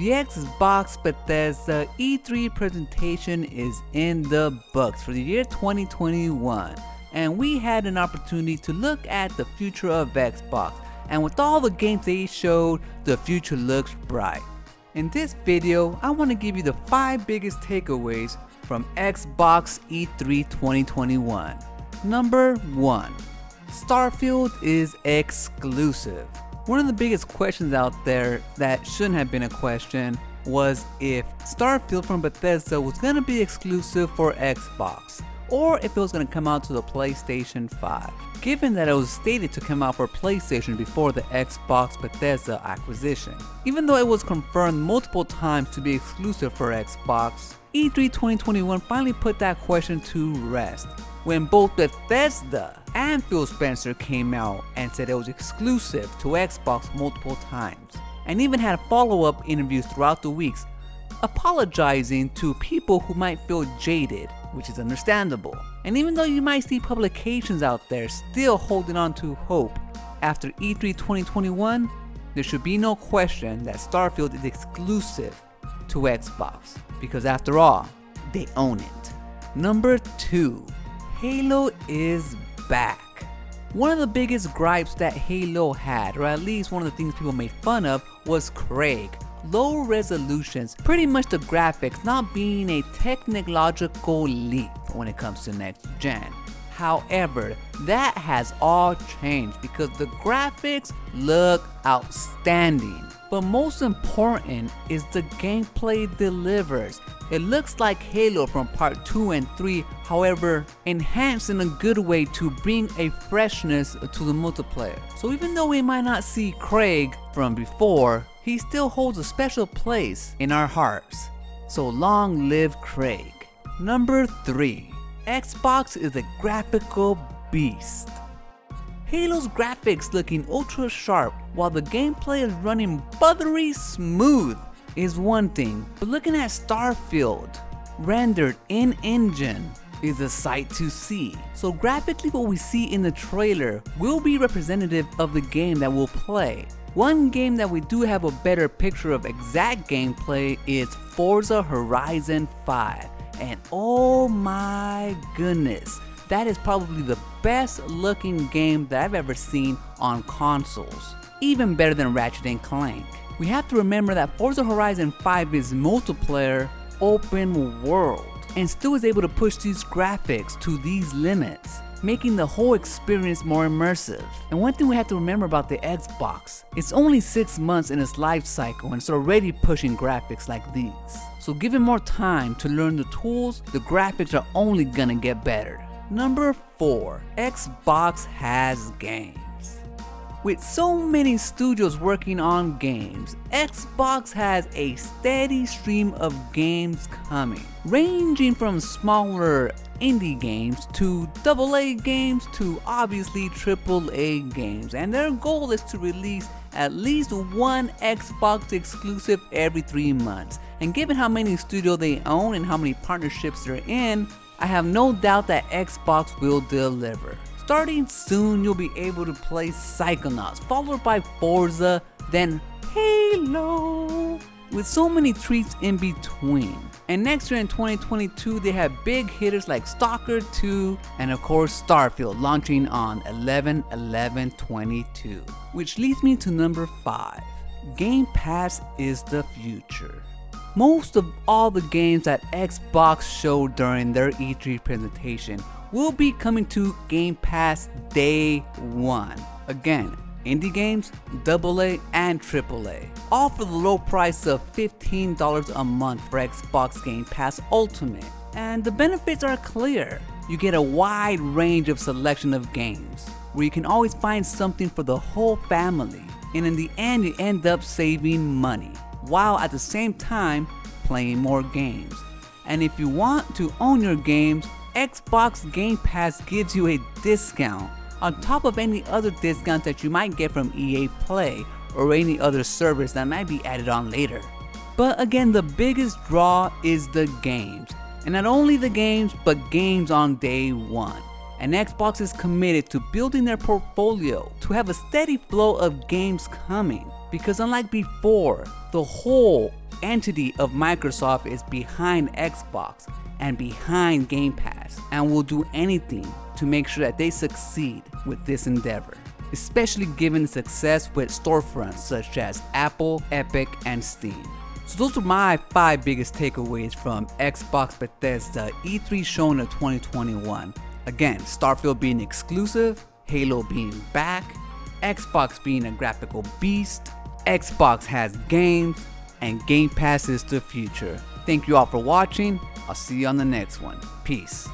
The Xbox Bethesda E3 presentation is in the books for the year 2021, and we had an opportunity to look at the future of Xbox. And with all the games they showed, the future looks bright. In this video, I want to give you the 5 biggest takeaways from Xbox E3 2021. Number 1 Starfield is exclusive. One of the biggest questions out there that shouldn't have been a question was if Starfield from Bethesda was going to be exclusive for Xbox or if it was going to come out to the PlayStation 5. Given that it was stated to come out for PlayStation before the Xbox Bethesda acquisition. Even though it was confirmed multiple times to be exclusive for Xbox, E3 2021 finally put that question to rest when both Bethesda and Phil Spencer came out and said it was exclusive to Xbox multiple times, and even had follow up interviews throughout the weeks apologizing to people who might feel jaded, which is understandable. And even though you might see publications out there still holding on to hope, after E3 2021, there should be no question that Starfield is exclusive to Xbox, because after all, they own it. Number 2 Halo is back. One of the biggest gripes that Halo had, or at least one of the things people made fun of, was Craig. Low resolutions, pretty much the graphics not being a technological leap when it comes to next gen. However, that has all changed because the graphics look outstanding. But most important is the gameplay delivers. It looks like Halo from part 2 and 3, however, enhanced in a good way to bring a freshness to the multiplayer. So even though we might not see Craig from before, he still holds a special place in our hearts. So long live Craig. Number 3. Xbox is a graphical beast. Halo's graphics looking ultra sharp while the gameplay is running buttery smooth is one thing, but looking at Starfield rendered in engine is a sight to see. So graphically what we see in the trailer will be representative of the game that we'll play. One game that we do have a better picture of exact gameplay is Forza Horizon 5. And oh my goodness, that is probably the best looking game that I've ever seen on consoles. Even better than Ratchet and Clank we have to remember that Forza Horizon 5 is multiplayer open world and still is able to push these graphics to these limits, making the whole experience more immersive. And one thing we have to remember about the Xbox, it's only 6 months in its life cycle and it's already pushing graphics like these. So given more time to learn the tools, the graphics are only gonna get better. Number 4. Xbox has games. With so many studios working on games, Xbox has a steady stream of games coming, ranging from smaller indie games to AA games to obviously AAA games, and their goal is to release at least one Xbox exclusive every three months. And given how many studios they own and how many partnerships they're in, I have no doubt that Xbox will deliver. Starting soon, you'll be able to play Psychonauts, followed by Forza, then Halo, with so many treats in between. And next year in 2022, they have big hitters like Stalker 2 and of course Starfield launching on 11 11 22. Which leads me to number 5. Game Pass is the future. Most of all the games that Xbox showed during their E3 presentation will be coming to Game Pass day one. Again, indie games, AA, and AAA. All for the low price of $15 a month for Xbox Game Pass Ultimate. And the benefits are clear. You get a wide range of selection of games, where you can always find something for the whole family. And in the end, you end up saving money, while at the same time playing more games. And if you want to own your games, Xbox Game Pass gives you a discount on top of any other discounts that you might get from EA Play or any other service that might be added on later. But again, the biggest draw is the games. And not only the games, but games on day one. And Xbox is committed to building their portfolio to have a steady flow of games coming. Because unlike before, the whole entity of Microsoft is behind Xbox and behind Game Pass and will do anything to make sure that they succeed with this endeavor, especially given success with storefronts such as Apple, Epic, and Steam. So those are my five biggest takeaways from Xbox Bethesda E3 showing of 2021. Again, Starfield being exclusive, Halo being back, Xbox being a graphical beast, Xbox has games, and Game Pass is the future. Thank you all for watching. I'll see you on the next one. Peace.